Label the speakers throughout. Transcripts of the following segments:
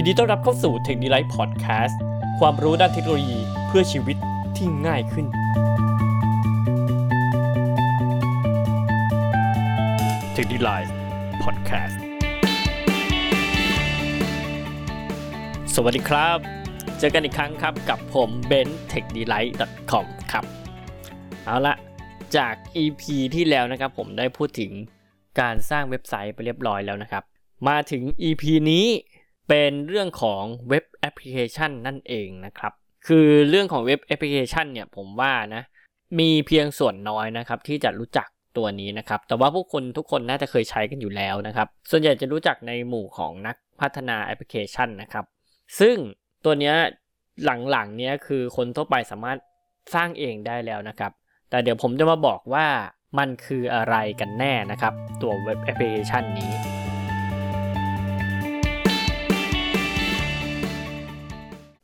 Speaker 1: ยินดีต้อนรับเข้าสู่ t e c h n i l i f e Podcast ความรู้ด้านเทคโนโลยีเพื่อชีวิตที่ง่ายขึ้น t e c h n i l i f e Podcast สวัสดีครับ เจอกันอีกครั้งครับกับผมเบน t e c h n i l i f e c o m ครับ เอาละจาก EP ที่แล้วนะครับผมได้พูดถึงการสร้างเว็บไซต์ไปเรียบร้อยแล้วนะครับ มาถึง EP นี้ เป็นเรื่องของเว็บแอปพลิเคชันนั่นเองนะครับ คือเรื่องของเว็บแอปพลิเคชันเนี่ยผมว่านะมีเพียงส่วนน้อยนะครับที่จะรู้จักตัวนี้นะครับ แต่ว่าผู้คนทุกคนน่าจะเคยใช้กันอยู่แล้วนะครับ ส่วนใหญ่จะรู้จักในหมู่ของนักพัฒนาแอปพลิเคชันนะครับ ซึ่งตัวเนี้ยหลังๆเนี้ยคือคนทั่วไปสามารถสร้างเองได้แล้วนะครับ แต่เดี๋ยวผมจะมาบอกว่ามันคืออะไรกันแน่นะครับ ตัวเว็บแอปพลิเคชันนี้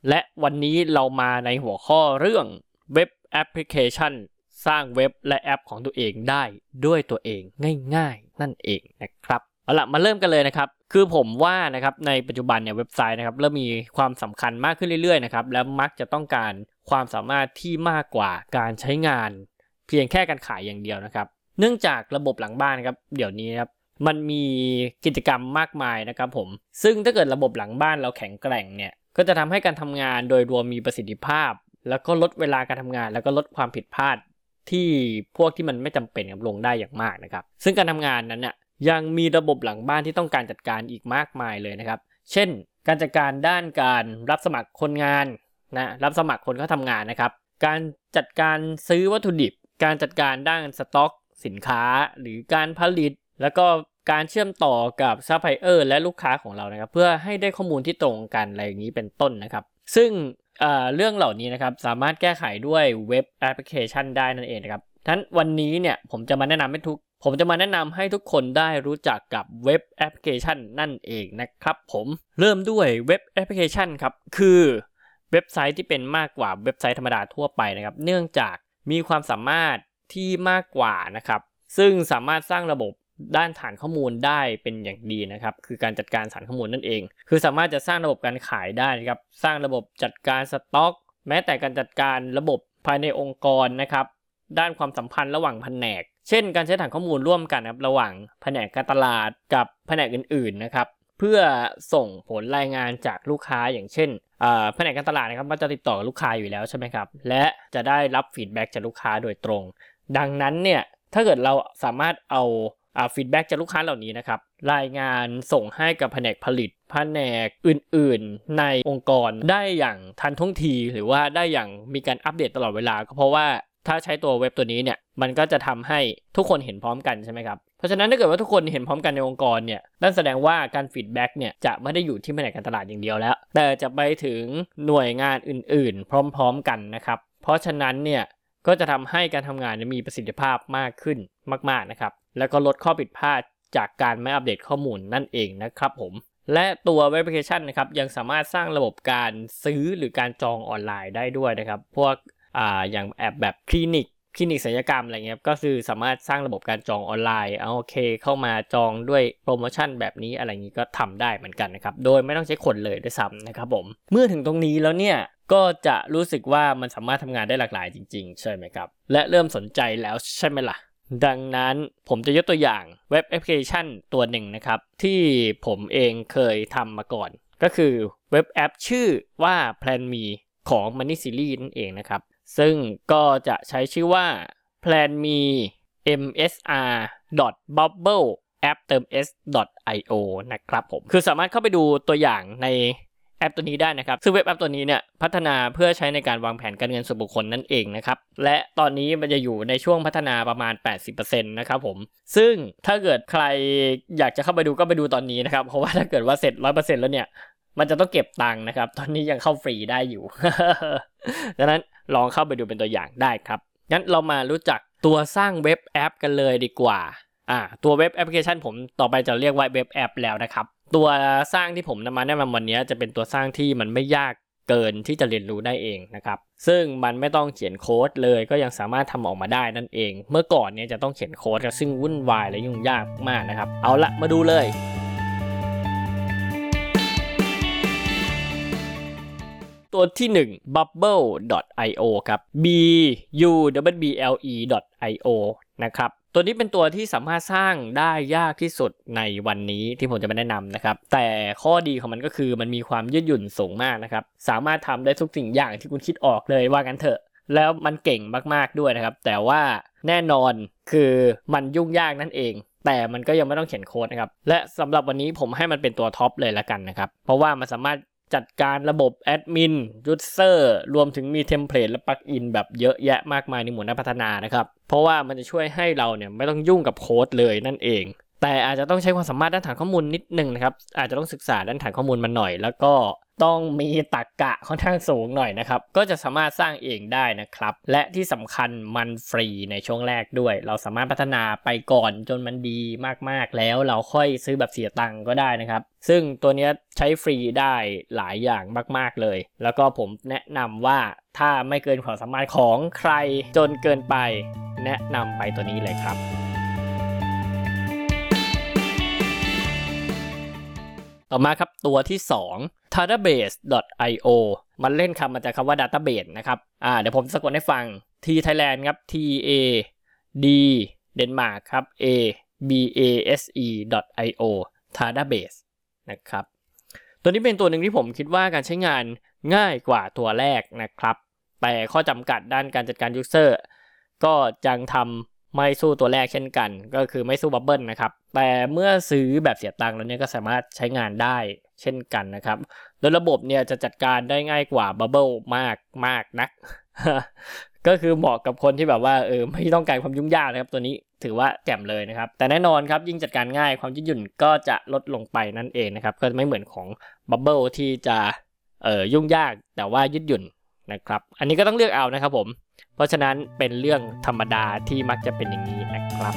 Speaker 1: และวันนี้เรามาในหัวข้อเรื่องเว็บแอปพลิเคชัน สร้างเว็บและแอปของตัวเองได้ด้วยตัวเองง่ายๆ นั่นเองนะครับเอาละมาเริ่มกันเลยนะครับ คือผมว่านะครับในปัจจุบันเนี่ยเว็บไซต์นะครับเริ่มมีความสำคัญมากขึ้นเรื่อยๆนะครับและมักจะต้องการความสามารถที่มากกว่าการใช้งาน เพียงแค่การขายอย่างเดียวนะครับ เนื่องจากระบบหลังบ้านนะครับเดี๋ยวนี้ครับมันมีกิจกรรมมากมายนะครับผม ซึ่งถ้าเกิดระบบหลังบ้านเราแข็งแกร่งเนี่ย ก็จะทำให้การทำงานโดยรวมมีประสิทธิภาพ แล้วก็ลดเวลาการทำงาน แล้วก็ลดความผิดพลาดที่พวกที่มันไม่จำเป็นกับลงได้อย่างมากนะครับ ซึ่งการทำงานนั้นน่ยยังมีระบบหลังบ้านที่ต้องการจัดการอีกมากมายเลยนะครับ เช่น การจัดการด้านการรับสมัครคนงานนะรับสมัครคนเข้าทำงานนะครับ การจัดการซื้อวัตถุดิบ การจัดการด้านสต็อก สินค้า หรือการผลิต แล้วก็ การเชื่อมต่อกับซัพพลายเออร์และลูกค้าของเรานะครับ เพื่อให้ได้ข้อมูลที่ตรงกันอะไรอย่างนี้เป็นต้นนะครับ ซึ่งเรื่องเหล่านี้นะครับสามารถแก้ไขด้วยเว็บแอปพลิเคชันได้นั่นเองนะครับงั้นวันนี้เนี่ยผมจะมาแนะนำให้ทุก ผมจะมาแนะนำให้ทุกคนได้รู้จักกับเว็บแอปพลิเคชันนั่นเองนะครับผมเริ่มด้วยเว็บแอปพลิเคชันครับคือเว็บไซต์ที่เป็นมากกว่าเว็บไซต์ธรรมดาทั่วไปนะครับ เนื่องจากมีความสามารถที่มากกว่านะครับ ซึ่งสามารถสร้างระบบ ด้านฐานข้อมูลได้เป็นอย่างดีนะครับ คือการจัดการฐานข้อมูลนั่นเอง คือสามารถจะสร้างระบบการขายได้นะครับ สร้างระบบจัดการสต็อก แม้แต่การจัดการระบบภายในองค์กรนะครับ ด้านความสัมพันธ์ระหว่างแผนก เช่น การใช้ฐานข้อมูลร่วมกันนะครับระหว่างแผนกการตลาดกับแผนกอื่น ๆนะครับ เพื่อส่งผลรายงานจากลูกค้าอย่างเช่นแผนกการตลาดนะครับมันจะติดต่อลูกค้าอยู่แล้วใช่ไหมครับ และจะได้รับ feedback จากลูกค้าโดยตรง ดังนั้นเนี่ยถ้าเกิดเราสามารถเอา feedback จากลูกค้าเหล่านี้นะครับ รายงานส่งให้กับแผนกผลิต แผนกอื่นๆ ในองค์กรได้อย่างทันท่วงที หรือว่าได้อย่างมีการอัปเดตตลอดเวลาก็เพราะว่าถ้าใช้ตัวเว็บตัวนี้เนี่ยมันก็จะทำให้ทุกคนเห็นพร้อมกันใช่ไหมครับ เพราะฉะนั้นถ้าเกิดว่าทุกคนเห็นพร้อมกันในองค์กรเนี่ยนั่นแสดงว่าการ feedback เนี่ยจะไม่ได้อยู่ที่แผนกการตลาดอย่างเดียวแล้ว แต่จะไปถึงหน่วยงานอื่น ๆ พร้อม ๆ กันนะครับ เพราะฉะนั้นเนี่ยก็จะทำให้การทำงานมีประสิทธิภาพมากขึ้นมาก ๆนะครับ แล้วก็ลดข้อผิดพลาดจากการไม่อัปเดตข้อมูลนั่นเองนะครับผม และตัวเว็บแอปพลิเคชันนะครับยังสามารถสร้างระบบการซื้อหรือการจองออนไลน์ได้ด้วยนะครับ พวกอ่าอย่างแอปแบบคลินิกคลินิกศัลยกรรมอะไรเงี้ยก็คือสามารถสร้างระบบการจองออนไลน์เอาโอเค เข้ามาจองด้วยโปรโมชั่นแบบนี้อะไรงี้ก็ทำได้เหมือนกันนะครับ โดยไม่ต้องใช้คนเลยด้วยซ้ำนะครับผมเมื่อถึงตรงนี้แล้วเนี่ยก็จะรู้สึกว่ามันสามารถทำงานได้หลากหลายจริง ๆ ใช่ไหมครับ และเริ่มสนใจแล้วใช่ไหมล่ะ ดังนั้นผมจะยกตัวอย่างเว็บแอปพลิเคชันตัวหนึ่งนะครับ ที่ผมเองเคยทำมาก่อน ก็คือเว็บแอปชื่อว่า Plan Me ของ Money Series นั่นเองนะครับ ซึ่งก็จะใช้ชื่อว่า Plan Me msr bubble app เติม s io นะครับผม คือสามารถเข้าไปดูตัวอย่างใน ปตัวนี้ได้นะครับ ซึ่งเว็บแอปตัวนี้เนี่ยพัฒนาเพื่อใช้ในการวางแผนการเงินส่วนบุคคลนั่นเองนะครับ และตอนนี้มันจะอยู่ในช่วงพัฒนาประมาณ 80%นะครับผม ซึ่งถ้าเกิดใครอยากจะเข้าไปดูก็ไปดูตอนนี้นะครับ เพราะว่าถ้าเกิดว่าเสร็จ 100%แล้วเนี่ยมันจะต้องเก็บตังค์นะครับ ตอนนี้ยังเข้าฟรีได้อยู่ ดังนั้นลองเข้าไปดูเป็นตัวอย่างได้ครับ งั้นเรามารู้จักตัวสร้างเว็บแอปกันเลยดีกว่า อ่า ตัวเว็บแอปพลิเคชันผมต่อไปจะเรียกว่าเว็บแอปแล้วนะครับ ตัวสร้างที่ผมนำมาแนะนำวันนี้จะเป็นตัวสร้างที่มันไม่ยากเกินที่จะเรียนรู้ได้เองนะครับ ซึ่งมันไม่ต้องเขียนโค้ดเลยก็ยังสามารถทำออกมาได้นั่นเอง เมื่อก่อนเนี่ยจะต้องเขียนโค้ดซึ่งวุ่นวายและยุ่งยากมากนะครับ เอาละมาดูเลย ตัวที่ 1 bubble.io ครับ b u w b l e.io นะครับ ตัวนี้เป็นตัวที่สามารถสร้างได้ยากที่สุดในวันนี้ที่ผมจะมาแนะนำนะครับ แต่ข้อดีของมันก็คือมันมีความยืดหยุ่นสูงมากนะครับ สามารถทำได้ทุกสิ่งอย่างที่คุณคิดออกเลยว่ากันเถอะ แล้วมันเก่งมากๆด้วยนะครับ แต่ว่าแน่นอนคือมันยุ่งยากนั่นเอง แต่มันก็ยังไม่ต้องเขียนโค้ดนะครับ และสำหรับวันนี้ผมให้มันเป็นตัว top เลยละกันนะครับ เพราะว่ามันสามารถ จัดการระบบ admin user รวมถึงมี template และ plugin แบบเยอะแยะมากมายในหมวดนักพัฒนานะครับ เพราะว่ามันจะช่วยให้เราเนี่ยไม่ต้องยุ่งกับโค้ดเลยนั่นเองแต่อาจจะต้องใช้ความสามารถด้านฐานข้อมูลนิดหนึ่งนะครับ อาจจะต้องศึกษาด้านฐานข้อมูลมันหน่อย แล้วก็ต้องมีตรรกกะค่อนข้างสูงหน่อยนะครับ ก็จะสามารถสร้างเองได้นะครับ และที่สำคัญมันฟรีในช่วงแรกด้วย เราสามารถพัฒนาไปก่อนจนมันดีมากๆ แล้วเราค่อยซื้อแบบเสียตังค์ก็ได้นะครับ ซึ่งตัวนี้ใช้ฟรีได้หลายอย่างมาก ๆเลย แล้วก็ผมแนะนำว่าถ้าไม่เกินความสามารถของใครจนเกินไป แนะนำไปตัวนี้เลยครับ ต่อมาครับตัวที่ 2 database.io มันเล่นคำมาจากคำว่า database นะครับอ่าเดี๋ยวผมสะกดให้ฟัง T Thailand ครับ T A D เดนมาร์กครับ A B A S E .io database นะครับตัวนี้เป็นตัวหนึ่งที่ผมคิดว่าการใช้งานง่ายกว่าตัวแรกนะครับ แต่ข้อจำกัดด้านการจัดการ user ก็ยังทำ ไม่สู้ตัวแรกเช่นกัน ก็คือไม่สู้บับเบิลนะครับ แต่เมื่อซื้อแบบเสียตังค์แล้วเนี่ยก็สามารถใช้งานได้เช่นกันนะครับ โดยระบบเนี่ยจะจัดการได้ง่ายกว่าบับเบิลมากมากนัก ก็คือเหมาะกับคนที่แบบว่าเออไม่ต้องการความยุ่งยากนะครับ ตัวนี้ถือว่าแจ่มเลยนะครับ แต่แน่นอนครับยิ่งจัดการง่ายความยืดหยุ่นก็จะลดลงไปนั่นเองนะครับ ก็ไม่เหมือนของบับเบิลที่จะเออยุ่งยากแต่ว่ายืดหยุ่น นะครับ อันนี้ก็ต้องเลือกเอานะครับผม เพราะฉะนั้นเป็นเรื่องธรรมดาที่มักจะเป็นอย่างนี้นะครับ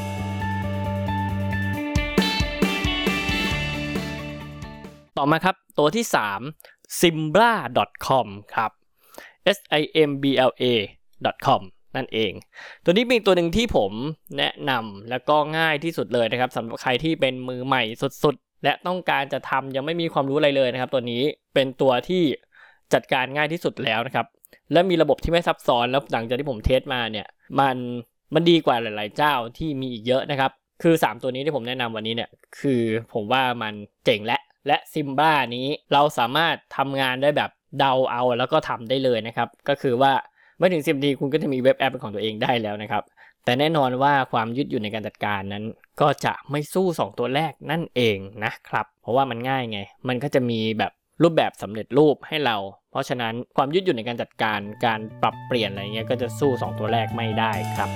Speaker 1: ต่อมาครับตัวที่ 3 simbla.com ครับ s i m b l a com นั่นเอง ตัวนี้เป็นตัวหนึ่งที่ผมแนะนำแล้วก็ง่ายที่สุดเลยนะครับสำหรับใครที่เป็นมือใหม่สุดๆ และต้องการจะทำยังไม่มีความรู้อะไรเลยนะครับ ตัวนี้เป็นตัวที่จัดการง่ายที่สุดแล้วนะครับ และมีระบบที่ไม่ซับซ้อนแล้วหลังจากที่ผมเทสมาเนี่ยมันมันดีกว่าหลาย ๆ เจ้าที่มีอีกเยอะนะครับ คือ 3 ตัวนี้ที่ผมแนะนำวันนี้เนี่ยคือผมว่ามันเจ๋งและและซิมบ้านี้เราสามารถทำงานได้แบบเดาเอาแล้วก็ทำได้เลยนะครับ ก็คือว่าไม่ถึง 10นาทีคุณก็จะมีเว็บแอปเป็นของตัวเองได้แล้วนะครับ แต่แน่นอนว่าความยืดหยุ่นในการจัดการนั้น ก็จะไม่สู้ 2 ตัวแรกนั่นเองนะครับ เพราะว่ามันง่ายไง มันก็จะมีแบบ รูปแบบสำเร็จรูปให้เรา เพราะฉะนั้นความยืดหยุ่นในการจัดการการปรับเปลี่ยนอะไรเงี้ยก็จะสู้ 2 ตัวแรกไม่ได้ครับ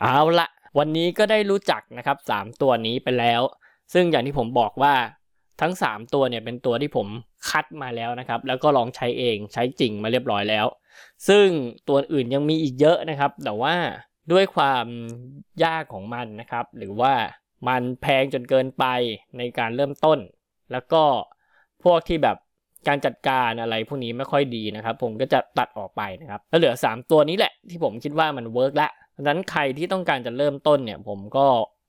Speaker 1: เอาละวันนี้ก็ได้รู้จักนะครับ 3 ตัวนี้ไปแล้ว ซึ่งอย่างที่ผมบอกว่าทั้ง 3 ตัวเนี่ยเป็นตัวที่ผมคัดมาแล้วนะครับ แล้วก็ลองใช้เองใช้จริงมาเรียบร้อยแล้ว ซึ่งตัวอื่นยังมีอีกเยอะนะครับ แต่ว่าด้วยความยากของมันนะครับ หรือว่า มันแพงจนเกินไปในการเริ่มต้น แล้วก็พวกที่แบบการจัดการอะไรพวกนี้ไม่ค่อยดีนะครับ ผมก็จะตัดออกไปนะครับแล้วเหลือ 3 ตัวนี้แหละที่ผมคิดว่ามันเวิร์กละดังนั้นใครที่ต้องการจะเริ่มต้นเนี่ย ผมก็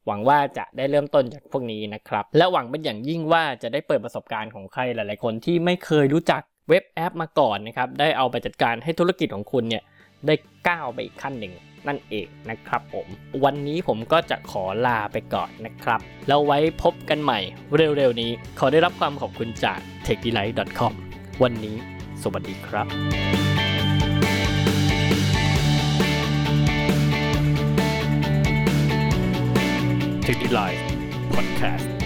Speaker 1: หวังว่าจะได้เริ่มต้นจากพวกนี้นะครับ และหวังเป็นอย่างยิ่งว่าจะได้เปิดประสบการณ์ของใครหลาย ๆ คนที่ไม่เคยรู้จักเว็บแอปมาก่อนนะครับได้เอาไปจัดการให้ธุรกิจของคุณเนี่ยได้ก้าวไปอีกขั้นหนึ่ง นั่นเองนะครับผม วันนี้ผมก็จะขอลาไปก่อนนะครับ แล้วไว้พบกันใหม่เร็วๆนี้ ขอได้รับความขอบคุณจาก techdelight.com วันนี้สวัสดีครับ Techdelight Podcast